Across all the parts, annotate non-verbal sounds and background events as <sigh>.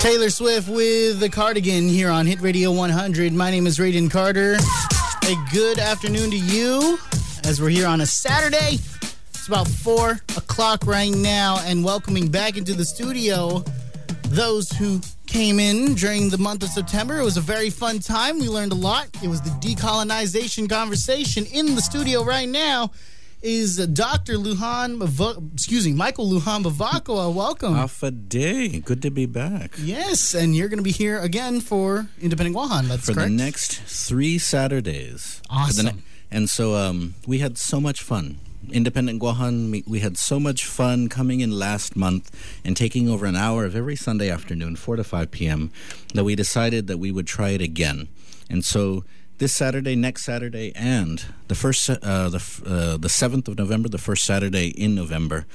Taylor Swift with the cardigan here on Hit Radio 100. My name is Raiden Carter. A good afternoon to you as we're here on a Saturday. It's about 4 o'clock right now, and welcoming back into the studio those who came in during the month of September. It was a very fun time. We learned a lot. It was the decolonization conversation in the studio right now is Dr. Lujan, excuse me, Michael Lujan Bevacqua. Welcome. Alpha Day. Good to be back. Yes, and you're going to be here again for Independent Guahan. That's for correct. the next three Saturdays. Awesome. Ne- and so um, we had so much fun. Independent Guahan, we had so much fun coming in last month and taking over an hour of every Sunday afternoon, 4 to 5 p.m., that we decided that we would try it again. And so this Saturday, next Saturday, and the first, uh, the uh, the seventh of November, the first Saturday in November,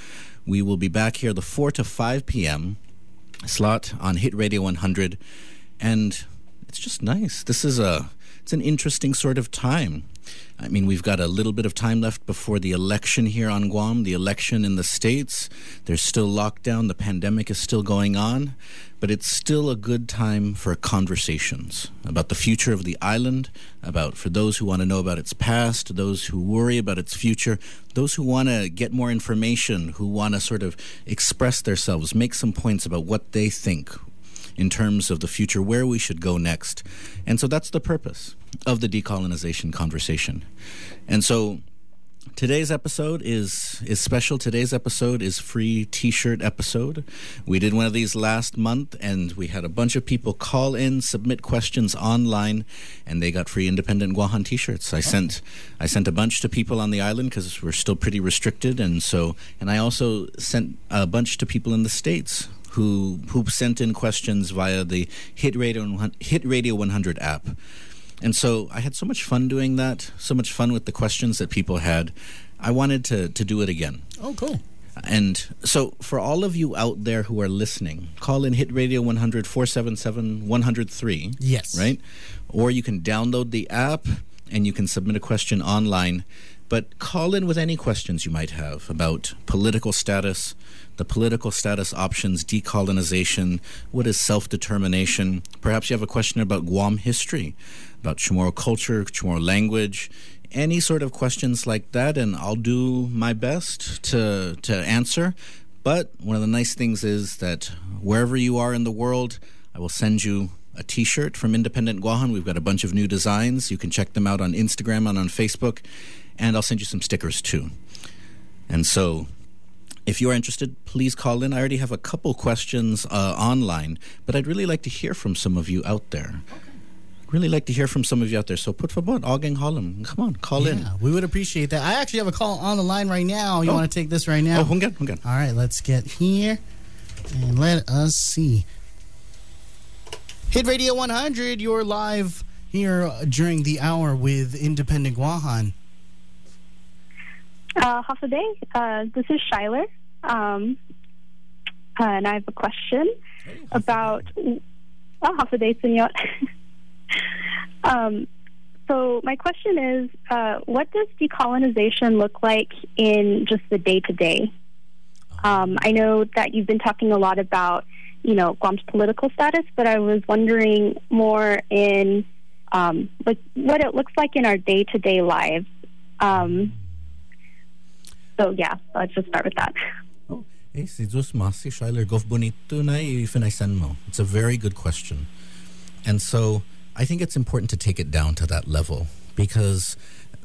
we will be back here the four to five p.m. slot on Hit Radio 100, and it's just nice. This is a it's an interesting sort of time. I mean, we've got a little bit of time left before the election here on Guam, the election in the States. There's still lockdown, the pandemic is still going on, but it's still a good time for conversations about the future of the island, about for those who want to know about its past, those who worry about its future, those who want to get more information, who want to sort of express themselves, make some points about what they think, in terms of the future, where we should go next. And so that's the purpose of the decolonization conversation. And so today's episode is is special. Today's episode is free T-shirt episode. We did one of these last month, and we had a bunch of people call in, submit questions online, and they got free independent Guahan T-shirts. I sent I sent a bunch to people on the island because we're still pretty restricted, and so and I also sent a bunch to people in the states who who sent in questions via the Hit Radio Hit Radio 100 app. And so I had so much fun doing that, so much fun with the questions that people had. I wanted to to do it again. Oh, cool. And so, for all of you out there who are listening, call in Hit Radio 100 477 103. Yes. Right? Or you can download the app and you can submit a question online. But call in with any questions you might have about political status, the political status options, decolonization, what is self determination. Perhaps you have a question about Guam history, about Chamorro culture, Chamorro language, any sort of questions like that, and I'll do my best to, to answer. But one of the nice things is that wherever you are in the world, I will send you a t shirt from Independent Guahan. We've got a bunch of new designs. You can check them out on Instagram and on Facebook and I'll send you some stickers too. And so, if you are interested, please call in. I already have a couple questions uh, online, but I'd really like to hear from some of you out there. Really like to hear from some of you out there. So put favor, Agang Harlem. Come on, call yeah, in. we would appreciate that. I actually have a call on the line right now. You oh. want to take this right now? Oh, hungan, hungan. All right, let's get here and let us see. Hit Radio 100, you're live here during the hour with Independent Guahan. Uh, day. Uh, this is Shyler. Um, uh, and I have a question hey, about. Oh, day, senor. <laughs> um, so, my question is uh, what does decolonization look like in just the day to day? I know that you've been talking a lot about, you know, Guam's political status, but I was wondering more in um, like what it looks like in our day to day lives. Um, so yeah, let's just start with that. Oh, hey, mo. It's a very good question. And so I think it's important to take it down to that level because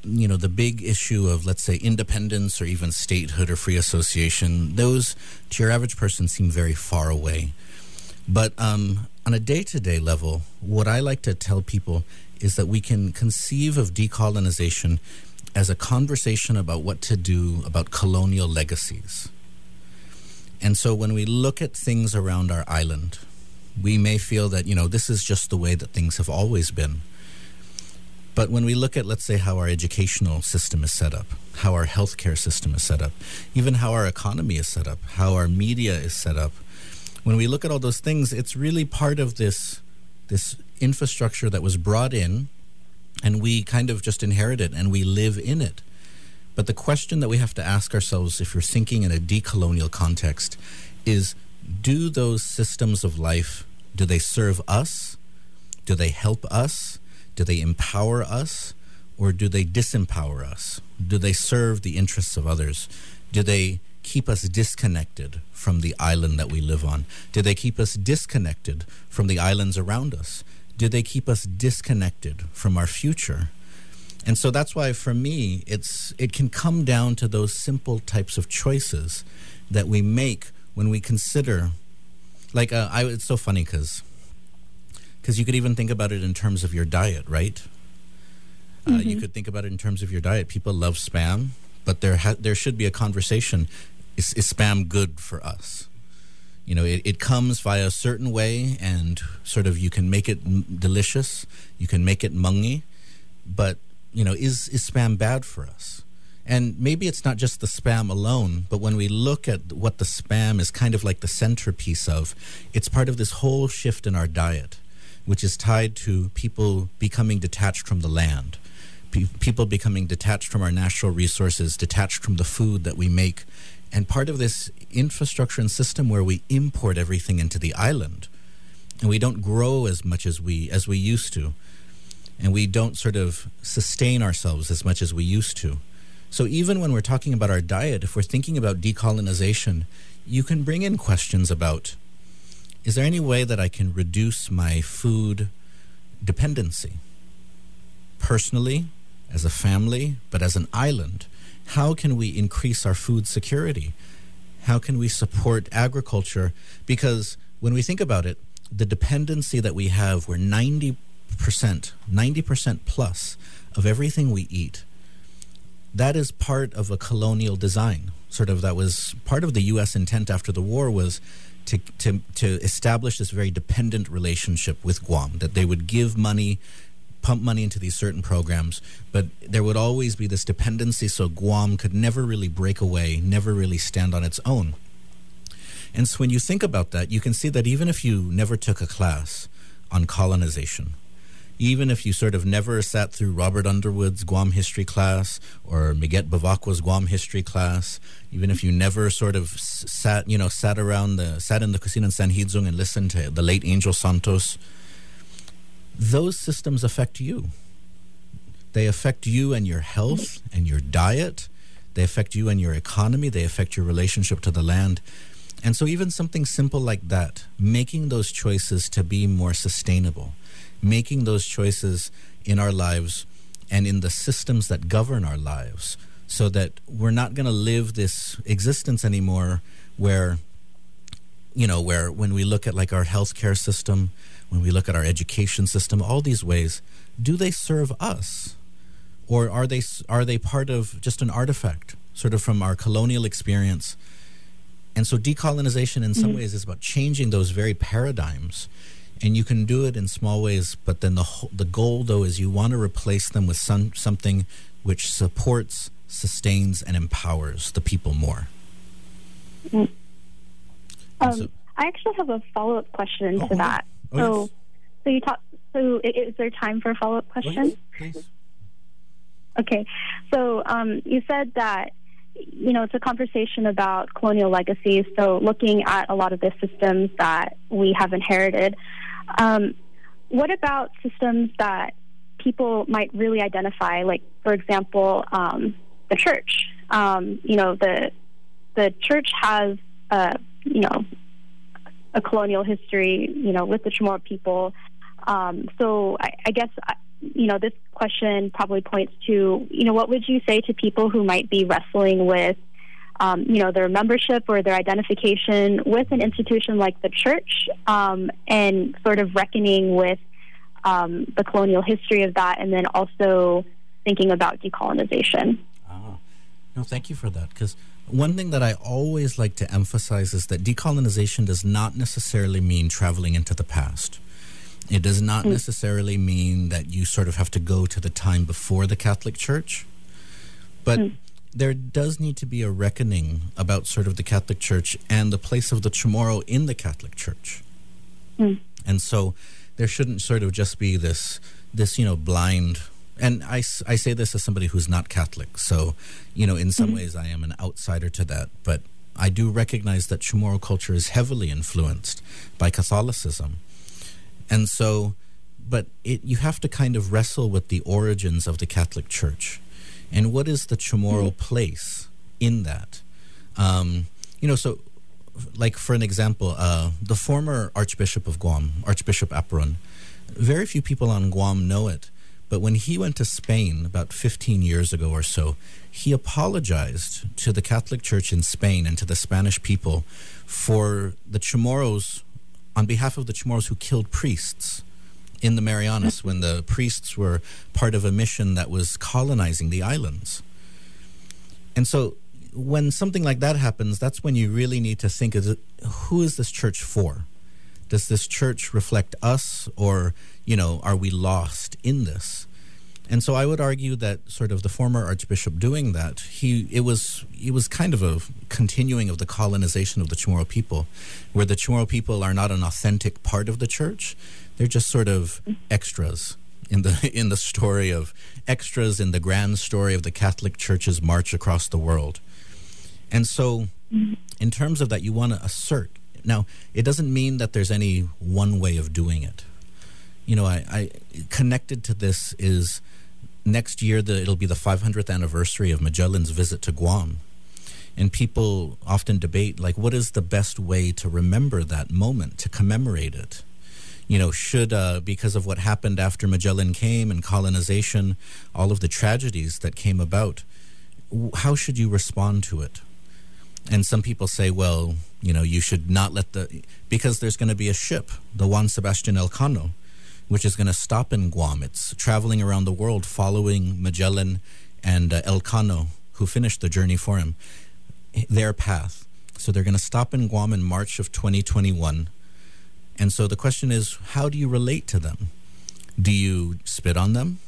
you know the big issue of let's say independence or even statehood or free association those to your average person seem very far away but um, on a day-to-day level what i like to tell people is that we can conceive of decolonization as a conversation about what to do about colonial legacies. And so when we look at things around our island, we may feel that, you know, this is just the way that things have always been. But when we look at, let's say, how our educational system is set up, how our healthcare system is set up, even how our economy is set up, how our media is set up, when we look at all those things, it's really part of this, this infrastructure that was brought in and we kind of just inherit it and we live in it. But the question that we have to ask ourselves, if you're thinking in a decolonial context, is do those systems of life Do they serve us? Do they help us? Do they empower us? Or do they disempower us? Do they serve the interests of others? Do they keep us disconnected from the island that we live on? Do they keep us disconnected from the islands around us? Do they keep us disconnected from our future? And so that's why for me it's it can come down to those simple types of choices that we make when we consider like uh, I, it's so funny because because you could even think about it in terms of your diet, right? Uh, mm-hmm. you could think about it in terms of your diet. People love spam, but there ha- there should be a conversation: is, is spam good for us? You know, it, it comes via a certain way, and sort of you can make it m- delicious, you can make it mungy, but you know, is is spam bad for us? And maybe it's not just the spam alone, but when we look at what the spam is kind of like the centerpiece of, it's part of this whole shift in our diet, which is tied to people becoming detached from the land, pe- people becoming detached from our natural resources, detached from the food that we make. And part of this infrastructure and system where we import everything into the island and we don't grow as much as we as we used to and we don't sort of sustain ourselves as much as we used to so even when we're talking about our diet, if we're thinking about decolonization, you can bring in questions about is there any way that I can reduce my food dependency? Personally, as a family, but as an island, how can we increase our food security? How can we support agriculture? Because when we think about it, the dependency that we have, where 90%, 90% plus of everything we eat that is part of a colonial design. Sort of that was part of the U.S. intent after the war was to, to, to establish this very dependent relationship with Guam, that they would give money, pump money into these certain programs, but there would always be this dependency so Guam could never really break away, never really stand on its own. And so when you think about that, you can see that even if you never took a class on colonization, even if you sort of never sat through Robert Underwood's Guam history class or Miguel Bevacqua's Guam history class, even if you never sort of sat, you know, sat around the sat in the casino in San Hizong and listened to the late Angel Santos, those systems affect you. They affect you and your health and your diet. They affect you and your economy. They affect your relationship to the land. And so, even something simple like that, making those choices to be more sustainable, making those choices in our lives and in the systems that govern our lives so that we're not going to live this existence anymore where you know where when we look at like our healthcare system when we look at our education system all these ways do they serve us? Or are they are they part of just an artifact sort of from our colonial experience? And so decolonization in some mm-hmm. ways is about changing those very paradigms. And you can do it in small ways but then the whole, the goal though is you want to replace them with some something which supports sustains and empowers the people more. Mm. um, so, i actually have a follow-up question oh, to that oh, so yes. so you talk so is there time for a follow-up question Please. okay so um, you said that you know, it's a conversation about colonial legacy. So, looking at a lot of the systems that we have inherited, um, what about systems that people might really identify? Like, for example, um, the church. Um, you know, the the church has a you know a colonial history. You know, with the Chamorro people. Um, so, I, I guess you know this question probably points to you know what would you say to people who might be wrestling with um, you know, their membership or their identification with an institution like the church um, and sort of reckoning with um, the colonial history of that and then also thinking about decolonization. No, thank you for that. Because one thing that I always like to emphasize is that decolonization does not necessarily mean traveling into the past. It does not mm. necessarily mean that you sort of have to go to the time before the Catholic Church. But mm there does need to be a reckoning about sort of the Catholic Church and the place of the Chamorro in the Catholic Church. Mm. And so there shouldn't sort of just be this this you know blind and I, I say this as somebody who's not Catholic, so you know in some mm-hmm. ways I am an outsider to that, but I do recognize that Chamorro culture is heavily influenced by Catholicism. And so, but it, you have to kind of wrestle with the origins of the Catholic Church. And what is the Chamorro place in that? Um, you know, so like for an example, uh, the former Archbishop of Guam, Archbishop Apuron, very few people on Guam know it. But when he went to Spain about 15 years ago or so, he apologized to the Catholic Church in Spain and to the Spanish people for the Chamorros, on behalf of the Chamorros who killed priests in the Marianas mm-hmm. when the priests were part of a mission that was colonizing the islands. And so when something like that happens, that's when you really need to think: is it, who is this church for? Does this church reflect us, or you know, are we lost in this? And so I would argue that sort of the former archbishop doing that, he it was it was kind of a continuing of the colonization of the Chamorro people, where the Chamorro people are not an authentic part of the church; they're just sort of extras in the <laughs> in the story of extras in the grand story of the Catholic Church's march across the world. And so, in terms of that, you want to assert. Now, it doesn't mean that there's any one way of doing it. You know, I, I connected to this is next year the, it'll be the 500th anniversary of Magellan's visit to Guam. And people often debate, like, what is the best way to remember that moment, to commemorate it? You know, should, uh, because of what happened after Magellan came and colonization, all of the tragedies that came about, how should you respond to it? And some people say, well, you know, you should not let the, because there's going to be a ship, the Juan Sebastian Elcano, which is going to stop in Guam. It's traveling around the world following Magellan and uh, Elcano, who finished the journey for him, their path. So they're going to stop in Guam in March of 2021. And so the question is, how do you relate to them? Do you spit on them?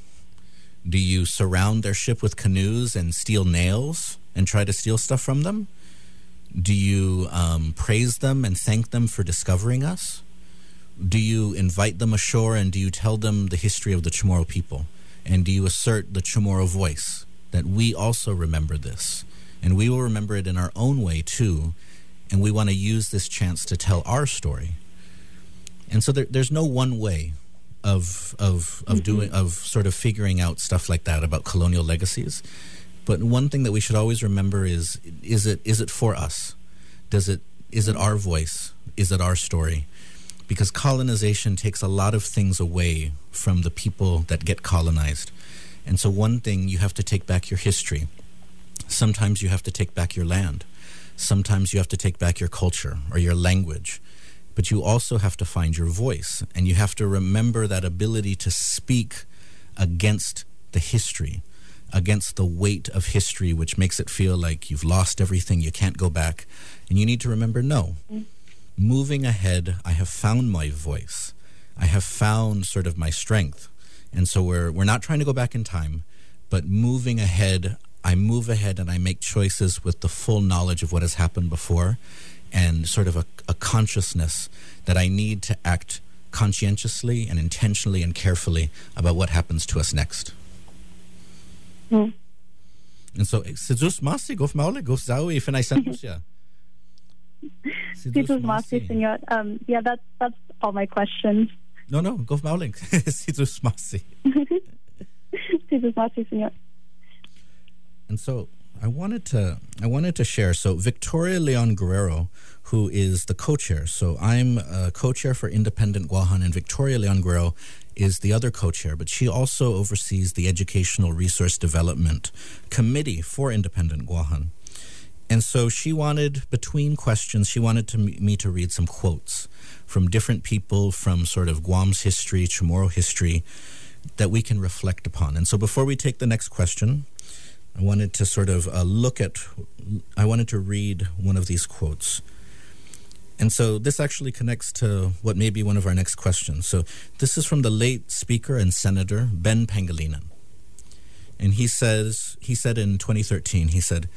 Do you surround their ship with canoes and steal nails and try to steal stuff from them? Do you um, praise them and thank them for discovering us? Do you invite them ashore and do you tell them the history of the Chamorro people? And do you assert the Chamorro voice that we also remember this? And we will remember it in our own way too. And we want to use this chance to tell our story. And so there, there's no one way of of of mm-hmm. doing of sort of figuring out stuff like that about colonial legacies. But one thing that we should always remember is is it is it for us? Does it is it our voice? Is it our story? Because colonization takes a lot of things away from the people that get colonized. And so one thing you have to take back your history. Sometimes you have to take back your land. Sometimes you have to take back your culture or your language. But you also have to find your voice and you have to remember that ability to speak against the history against the weight of history, which makes it feel like you've lost everything, you can't go back. And you need to remember no. Moving ahead, I have found my voice. I have found sort of my strength. And so we're, we're not trying to go back in time, but moving ahead, I move ahead and I make choices with the full knowledge of what has happened before and sort of a, a consciousness that I need to act conscientiously and intentionally and carefully about what happens to us next. Mm. And so, sedus masi gof maule gof zawi finai sanusya. <laughs> Sedus masi, senor. Um, yeah, that's that's all my questions. No, no, gof mauling. Sedus masi. Sedus masi, senor. And so, I wanted to I wanted to share. So Victoria Leon Guerrero, who is the co-chair. So I'm a co-chair for Independent Guahan, and Victoria Leon Guerrero is the other co chair, but she also oversees the Educational Resource Development Committee for Independent Guahan. And so she wanted, between questions, she wanted to me to read some quotes from different people from sort of Guam's history, Chamorro history, that we can reflect upon. And so before we take the next question, I wanted to sort of uh, look at, I wanted to read one of these quotes. And so this actually connects to what may be one of our next questions. So this is from the late speaker and senator Ben Pangelinan. And he says he said in 2013, he said,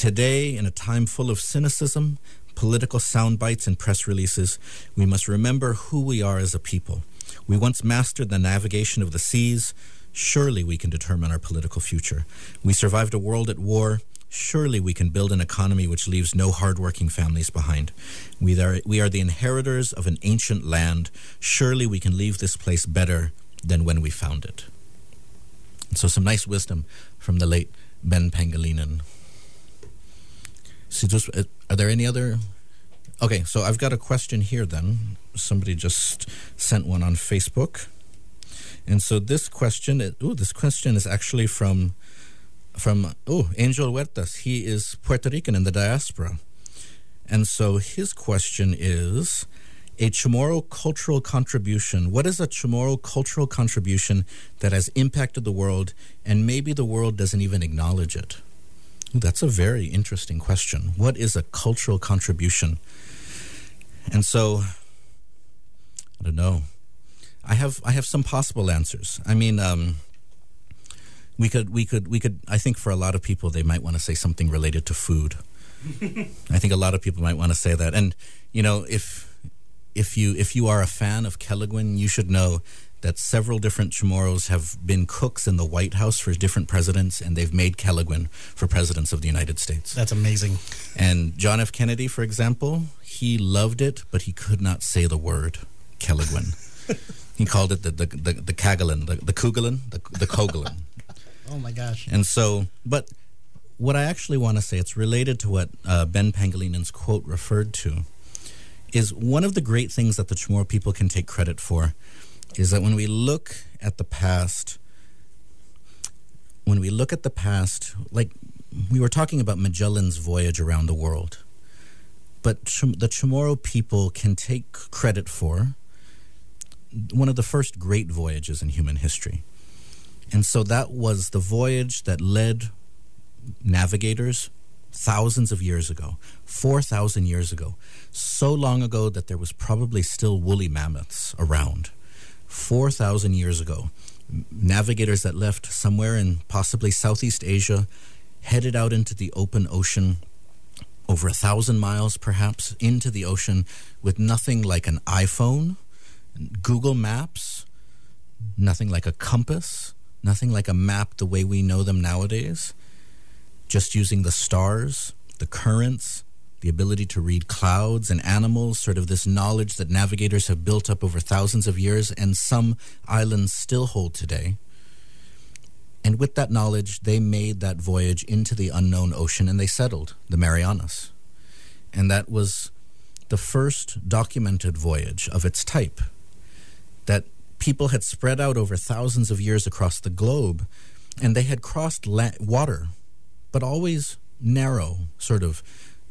"Today in a time full of cynicism, political sound bites and press releases, we must remember who we are as a people. We once mastered the navigation of the seas, surely we can determine our political future. We survived a world at war, surely we can build an economy which leaves no hardworking families behind. We are, we are the inheritors of an ancient land. Surely we can leave this place better than when we found it. And so, some nice wisdom from the late Ben Pangelinan. So just, uh, are there any other? Okay, so I've got a question here then. Somebody just sent one on Facebook. And so this question, oh, this question is actually from from oh Angel Huertas. He is Puerto Rican in the diaspora, and so his question is a Chamorro cultural contribution. What is a Chamorro cultural contribution that has impacted the world, and maybe the world doesn't even acknowledge it? That's a very interesting question. What is a cultural contribution? And so, I don't know. I have I have some possible answers. I mean. Um, we could we could we could I think for a lot of people they might want to say something related to food. <laughs> I think a lot of people might want to say that. And you know, if if you if you are a fan of Kelaguen, you should know that several different Chamorros have been cooks in the White House for different presidents, and they've made Kelaguen for presidents of the United States. That's amazing. And John F. Kennedy, for example, he loved it, but he could not say the word Kelaguen. <laughs> he called it the the the, the Kagalin, the, the Kugelin, the, the Kogalin. Oh my gosh. And so, but what I actually want to say, it's related to what uh, Ben Pangelinan's quote referred to, is one of the great things that the Chamorro people can take credit for is that when we look at the past, when we look at the past, like we were talking about Magellan's voyage around the world, but the Chamorro people can take credit for one of the first great voyages in human history. And so that was the voyage that led navigators thousands of years ago, 4,000 years ago, so long ago that there was probably still woolly mammoths around. 4,000 years ago, navigators that left somewhere in possibly Southeast Asia headed out into the open ocean over a thousand miles perhaps into the ocean with nothing like an iphone google maps nothing like a compass nothing like a map the way we know them nowadays. Just using the stars, the currents, the ability to read clouds and animals, sort of this knowledge that navigators have built up over thousands of years and some islands still hold today. And with that knowledge, they made that voyage into the unknown ocean and they settled the Marianas. And that was the first documented voyage of its type that people had spread out over thousands of years across the globe, and they had crossed la- water, but always narrow, sort of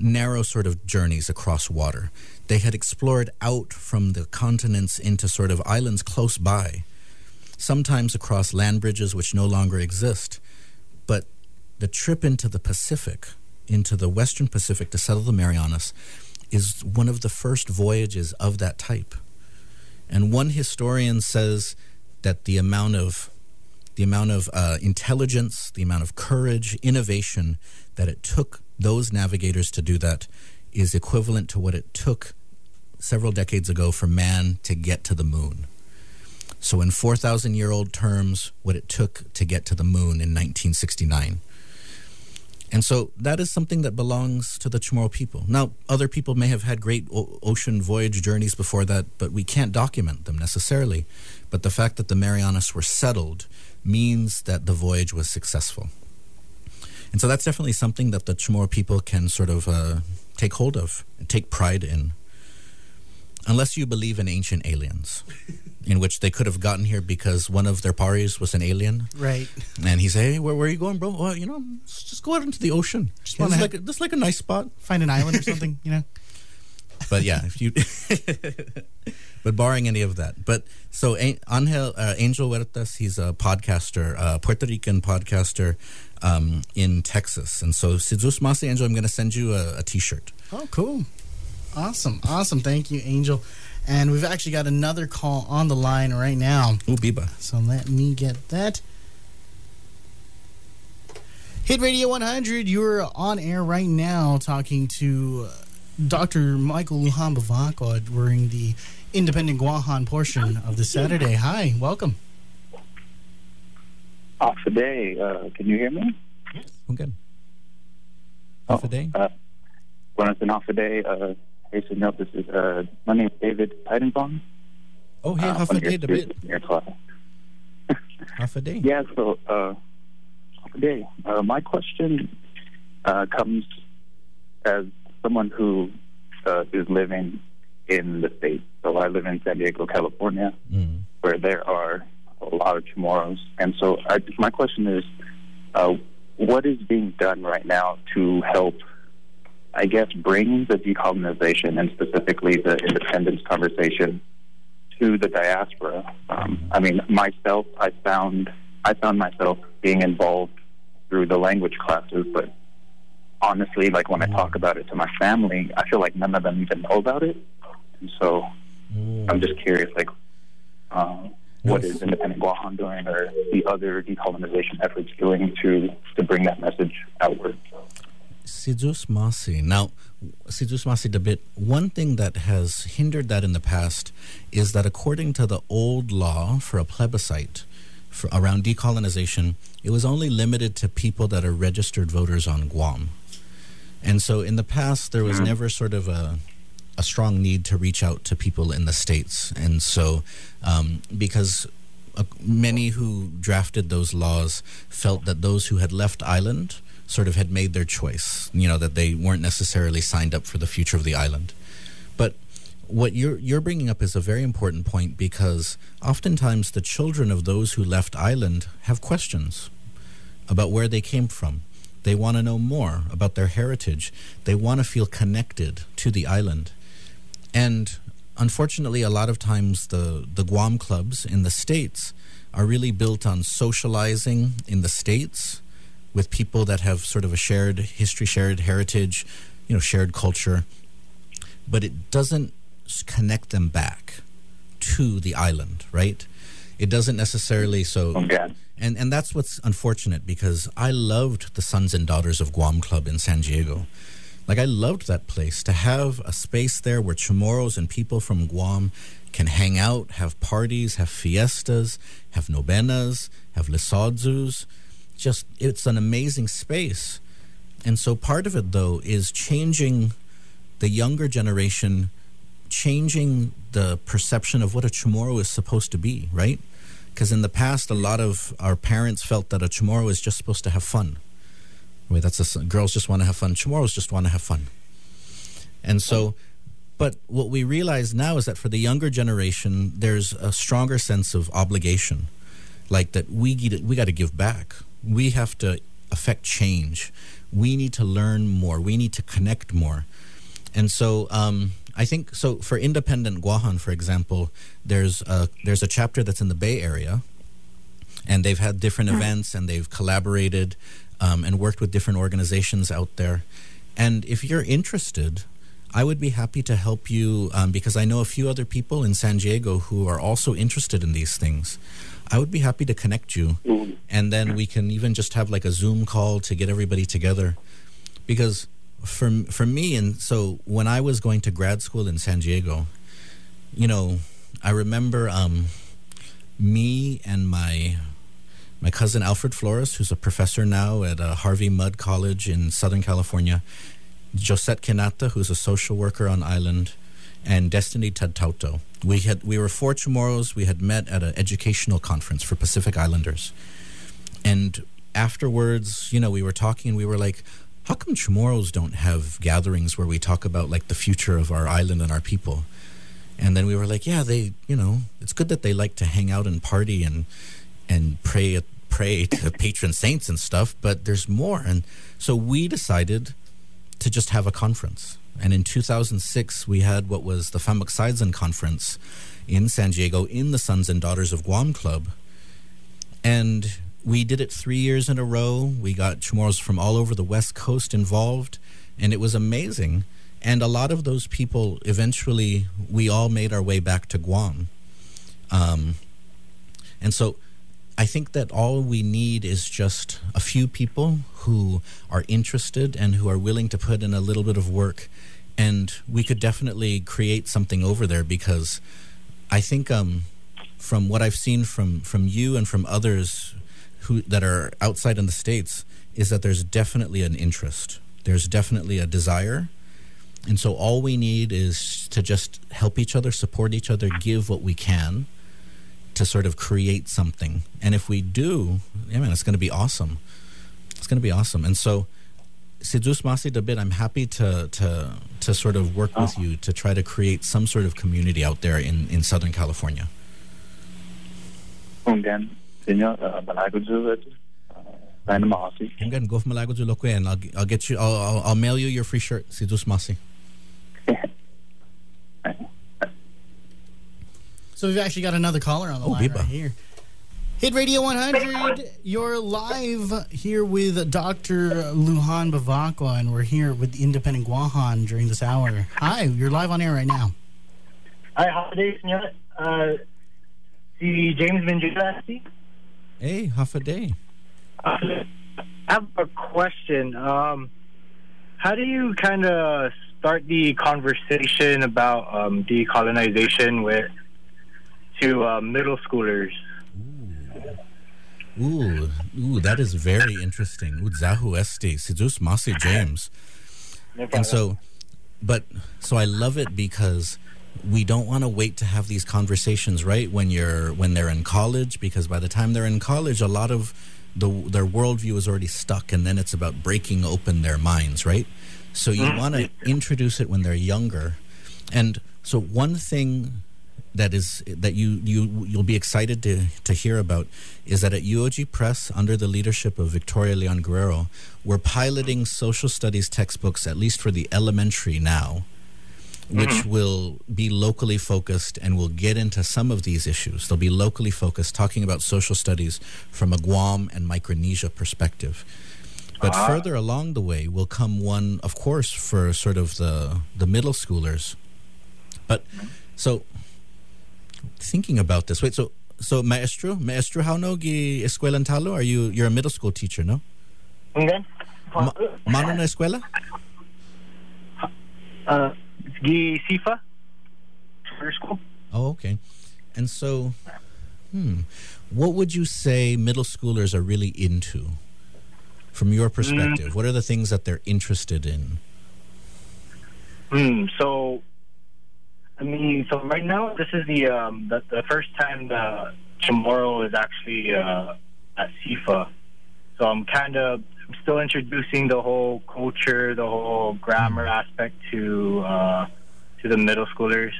narrow sort of journeys across water. They had explored out from the continents into sort of islands close by, sometimes across land bridges which no longer exist. But the trip into the Pacific, into the Western Pacific to settle the Marianas, is one of the first voyages of that type. And one historian says that the amount of the amount of uh, intelligence, the amount of courage, innovation that it took those navigators to do that is equivalent to what it took several decades ago for man to get to the moon. So, in 4,000 year old terms, what it took to get to the moon in 1969. And so that is something that belongs to the Chamorro people. Now, other people may have had great o- ocean voyage journeys before that, but we can't document them necessarily. But the fact that the Marianas were settled means that the voyage was successful. And so that's definitely something that the Chamorro people can sort of uh, take hold of take pride in. Unless you believe in ancient aliens. in which they could have gotten here because one of their paris was an alien. Right. And he said, hey, where, where are you going, bro? Well, you know, just go out into the ocean. Just want to like, just like a nice spot. Find an island or something, you know? But yeah, if you, <laughs> but barring any of that. But so Angel, uh, Angel Huertas, he's a podcaster, a Puerto Rican podcaster um, in Texas. And so, Sidus Masi Angel, I'm going to send you a a t-shirt. Oh, cool. Awesome. Awesome. Thank you, Angel. And we've actually got another call on the line right now. Ooh, Biba. So let me get that. Hit Radio 100, you're on air right now talking to uh, Dr. Michael Lujan Bevacqua during the Independent Guahan portion of the Saturday. Hi, welcome. Off the day. Uh, can you hear me? Yes. I'm good. Half a day? Uh, buenas half a day. Uh, hey, senor, this is, uh, my name is David Tidenbaum. Oh, hey, uh, half one a day, David. students in your. Half <laughs> a day. Yeah, so, uh, half a day. Uh, my question uh, comes as someone who uh, is living in the States. So I live in San Diego, California, Mm. where there are a lot of Chamorros. And so I, my question is, uh, what is being done right now to help, I guess, bring the decolonization and specifically the independence conversation to the diaspora? Um, I mean, myself, I found I found myself being involved through the language classes, but honestly, like when I talk about it to my family, I feel like none of them even know about it. And so I'm just curious, like, uh, what Yes. Independent Guahan doing, or the other decolonization efforts doing to to bring that message outward? Sidus Masi. Now, Sidus Masi Dabit, one thing that has hindered that in the past is that according to the old law for a plebiscite for, around decolonization, it was only limited to people that are registered voters on Guam. And so in the past, there was never sort of a, a strong need to reach out to people in the States. And so, um, because uh, many who drafted those laws felt that those who had left island sort of had made their choice, you know, that they weren't necessarily signed up for the future of the island. But what you're you're bringing up is a very important point because oftentimes the children of those who left island have questions about where they came from. They want to know more about their heritage. They want to feel connected to the island. And unfortunately, a lot of times the, the Guam clubs in the States are really built on socializing in the States with people that have sort of a shared history, shared heritage, you know, shared culture. But it doesn't connect them back to the island, right? It doesn't necessarily so Okay. and and that's what's unfortunate because I loved the Sons and Daughters of Guam Club in San Diego. Like I loved that place to have a space there where Chamorros and people from Guam can hang out, have parties, have fiestas, have novenas, have lisodzus. Just it's an amazing space. And so part of it though is changing the younger generation changing the perception of what a Chamorro is supposed to be, right? Because in the past, a lot of our parents felt that a Chamorro is just supposed to have fun. Wait, that's a girls just want to have fun. Chamorros just want to have fun. And so, but what we realize now is that for the younger generation, there's a stronger sense of obligation, like that we get, we got to give back. We have to affect change. We need to learn more. We need to connect more. And so um, I think so for independent Guahan, for example, there's a, there's a chapter that's in the Bay Area, and they've had different events and they've collaborated um, and worked with different organizations out there. And if you're interested, I would be happy to help you um, because I know a few other people in San Diego who are also interested in these things. I would be happy to connect you, and then we can even just have like a Zoom call to get everybody together. Because for for me, and so when I was going to grad school in San Diego, you know, I remember um, me and my my cousin Alfred Flores, who's a professor now at uh, Harvey Mudd College in Southern California, Josette Quinata, who's a social worker on island, and Destiny Tedtaotao. We had we were four Chamorros. We had met at an educational conference for Pacific Islanders, and afterwards, you know, we were talking and we were like, "How come Chamorros don't have gatherings where we talk about like the future of our island and our people?" And then we were like, "Yeah, they, you know, it's good that they like to hang out and party and and pray pray to patron saints and stuff, but there's more." And so we decided to just have a conference. And in 2006, we had what was the Famoksaiyan conference in San Diego in the Sons and Daughters of Guam Club. And we did it three years in a row. We got Chamorros from all over the West Coast involved, and it was amazing. And a lot of those people, eventually, we all made our way back to Guam. Um, and so I think that all we need is just a few people who are interested and who are willing to put in a little bit of work. And we could definitely create something over there because I think um, from what I've seen from, from you and from others who that are outside in the States is that there's definitely an interest. There's definitely a desire. And so all we need is to just help each other, support each other, give what we can to sort of create something. And if we do, yeah, man, it's going to be awesome. It's going to be awesome. And so, Sidus Masi Dabit, I'm happy to, to, to sort of work with you to try to create some sort of community out there in, in Southern California. Again, Senor uh, Malaguzu, uh, Random Aussie. I'm going to go for Malago Zulokwe and I'll, I'll get you, I'll, I'll, I'll mail you your free shirt, Sidus Masi. <laughs> So we've actually got another caller on the Oh, line right here. Hit Radio 100, you're live here with Dr. Lujan Bevacqua, and we're here with Independent Guahan during this hour. Hi, you're live on air right now. Hi, holiday, senor. Uh, si James Benjuda, si? Hey, half a day. Uh, I have a question. Um, how do you kind of start the conversation about um, decolonization with to uh, middle schoolers? Ooh, ooh, that is very interesting. Ooh, Zahu Este, Sidus Masi James. And so, but, so I love it because we don't want to wait to have these conversations, right? When you're, when they're in college, because by the time they're in college, a lot of the, their worldview is already stuck and then it's about breaking open their minds, right? So you mm-hmm. want to introduce it when they're younger. And so one thing that is that you you you'll be excited to to hear about is that at UOG Press under the leadership of Victoria Leon Guerrero we're piloting social studies textbooks at least for the elementary now which mm-hmm. will be locally focused and will get into some of these issues they'll be locally focused talking about social studies from a Guam and Micronesia perspective but ah. further along the way will come one of course for sort of the the middle schoolers but mm-hmm. so thinking about this. Wait, so so maestro, maestro, how no gi escuela Talo? Are you you're a middle school teacher, no? Okay. Ma- mano na escuela? Uh, Gi Sifa, charter school. Oh, okay. And so, hmm, what would you say middle schoolers are really into, from your perspective? What are the things that they're interested in? Hmm. So, I mean, so right now this is the um the, the first time the Chamorro is actually uh, at SIFA. So I'm kind of still introducing the whole culture, the whole grammar aspect to uh, to the middle schoolers.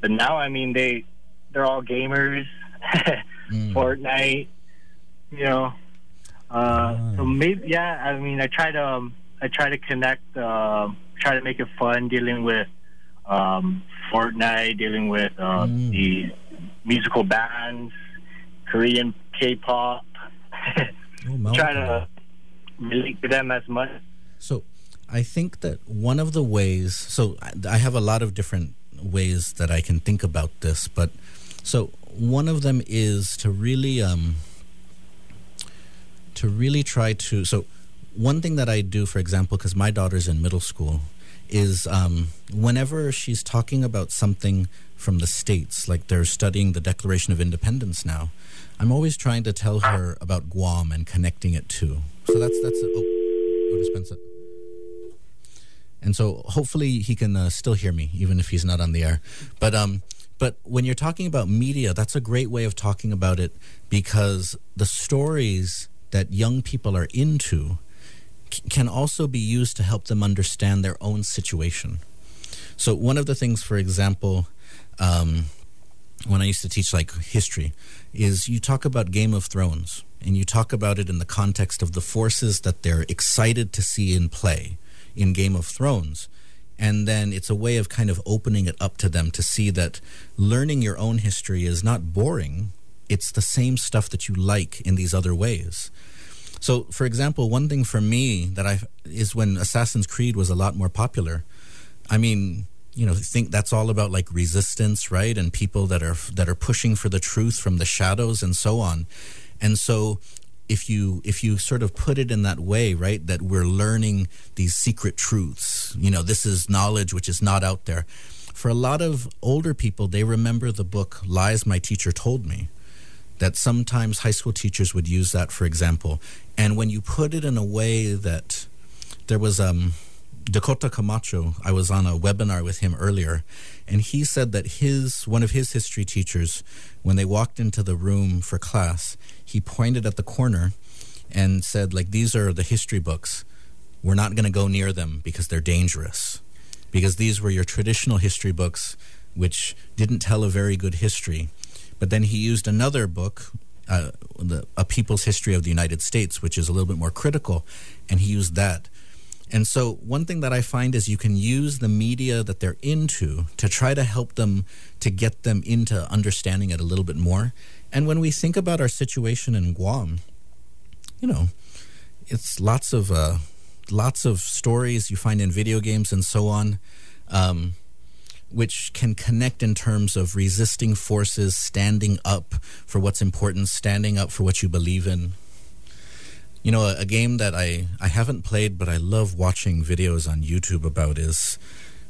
But now, I mean, they they're all gamers, <laughs> Mm. Fortnite, you know. Uh, So maybe, yeah. I mean, I try to um, I try to connect, uh, try to make it fun dealing with um, Fortnite, dealing with uh, Mm. the musical bands, Korean K-pop. <laughs> Oh, try to relate to them as much. So, I think that one of the ways, so I- have a lot of different ways that I can think about this, but so one of them is to really, um, to really try to. So, one thing that I do, for example, because my daughter's in middle school, is um, whenever she's talking about something from the states, like they're studying the Declaration of Independence now, I'm always trying to tell her about Guam and connecting it to. So that's that's oh, oh dispense it. And so hopefully he can uh, still hear me, even if he's not on the air. But um, but when you're talking about media, that's a great way of talking about it because the stories that young people are into c- can also be used to help them understand their own situation. So one of the things, for example, um, when I used to teach like history, is you talk about Game of Thrones and you talk about it in the context of the forces that they're excited to see in play in Game of Thrones. And then it's a way of kind of opening it up to them to see that learning your own history is not boring. It's the same stuff that you like in these other ways. So, for example, one thing for me that I is when Assassin's Creed was a lot more popular. I mean, you know, think that's all about like resistance, right? And people that are that are pushing for the truth from the shadows and so on. And so if you if you sort of put it in that way, right, that we're learning these secret truths, you know, this is knowledge which is not out there. For a lot of older people, they remember the book Lies My Teacher Told Me that sometimes high school teachers would use that, for example. And when you put it in a way that there was um, Dakota Camacho. I was on a webinar with him earlier, and he said that his one of his history teachers, when they walked into the room for class, he pointed at the corner and said, like, these are the history books. We're not going to go near them because they're dangerous. Because these were your traditional history books, which didn't tell a very good history. But then he used another book, uh, the, A People's History of the United States, which is a little bit more critical, and he used that. And so, one thing that I find is you can use the media that they're into to try to help them to get them into understanding it a little bit more. And when we think about our situation in Guam, you know, it's lots of uh, lots of stories you find in video games and so on, um, which can connect in terms of resisting forces, standing up for what's important, standing up for what you believe in. You know, a, a game that I, I haven't played, but I love watching videos on YouTube about is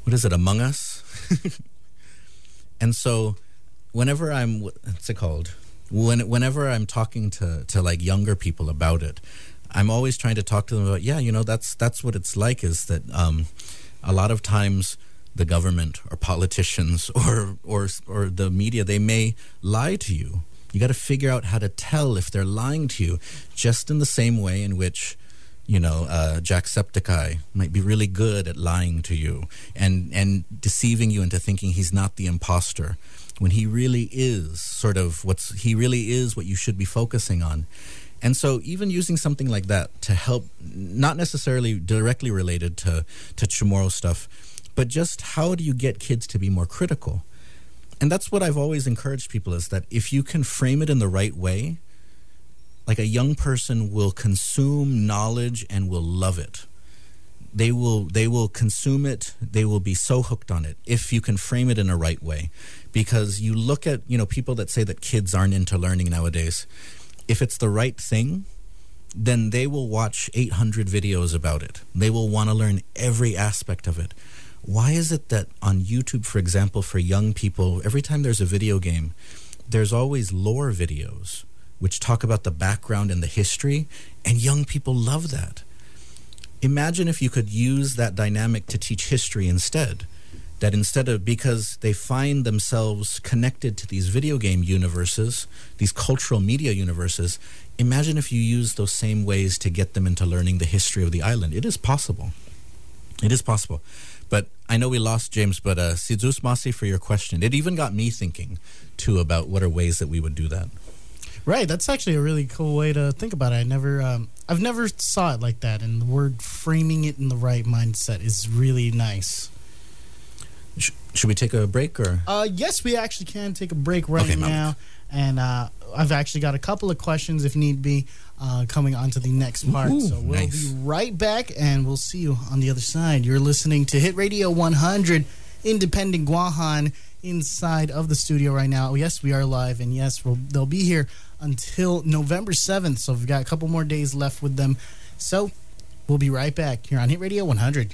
what is it, Among Us? <laughs> and so, whenever I'm, what's it called? When, whenever I'm talking to, to like younger people about it, I'm always trying to talk to them about, yeah, you know, that's that's what it's like. Is that um, a lot of times the government or politicians <laughs> or or or the media they may lie to you. You got to figure out how to tell if they're lying to you, just in the same way in which you know, uh, Jacksepticeye might be really good at lying to you and and deceiving you into thinking he's not the imposter when he really is sort of what's he really is what you should be focusing on. And so, even using something like that to help, not necessarily directly related to, to Chamorro stuff, but just how do you get kids to be more critical? And that's what I've always encouraged people is that if you can frame it in the right way, like a young person will consume knowledge and will love it. They will they will consume it, they will be so hooked on it if you can frame it in a right way. Because you look at, you know, people that say that kids aren't into learning nowadays if it's the right thing, then they will watch 800 videos about it. They will want to learn every aspect of it. Why is it that on YouTube, for example, for young people, every time there's a video game, there's always lore videos which talk about the background and the history, and young people love that. Imagine if you could use that dynamic to teach history instead that instead of because they find themselves connected to these video game universes, these cultural media universes, imagine if you use those same ways to get them into learning the history of the island. It is possible. It is possible. But I know we lost James, but uh, Si Yu'os Ma'åse' for your question. It even got me thinking too about what are ways that we would do that. Right, that's actually a really cool way to think about it. I never, um, I've never saw it like that, and the word framing it in the right mindset is really nice. Sh- should we take a break or? Uh, yes, we actually can take a break right Okay, now, and uh, I've actually got a couple of questions, if need be, uh, coming onto the next part. Ooh, so we'll nice. be right back, and we'll see you on the other side. You're listening to Hit Radio 100, Independent Guahan, inside of the studio right now. Yes, we are live, and yes, we'll, they'll be here until November 7th. So we've got a couple more days left with them. So we'll be right back here on Hit Radio 100.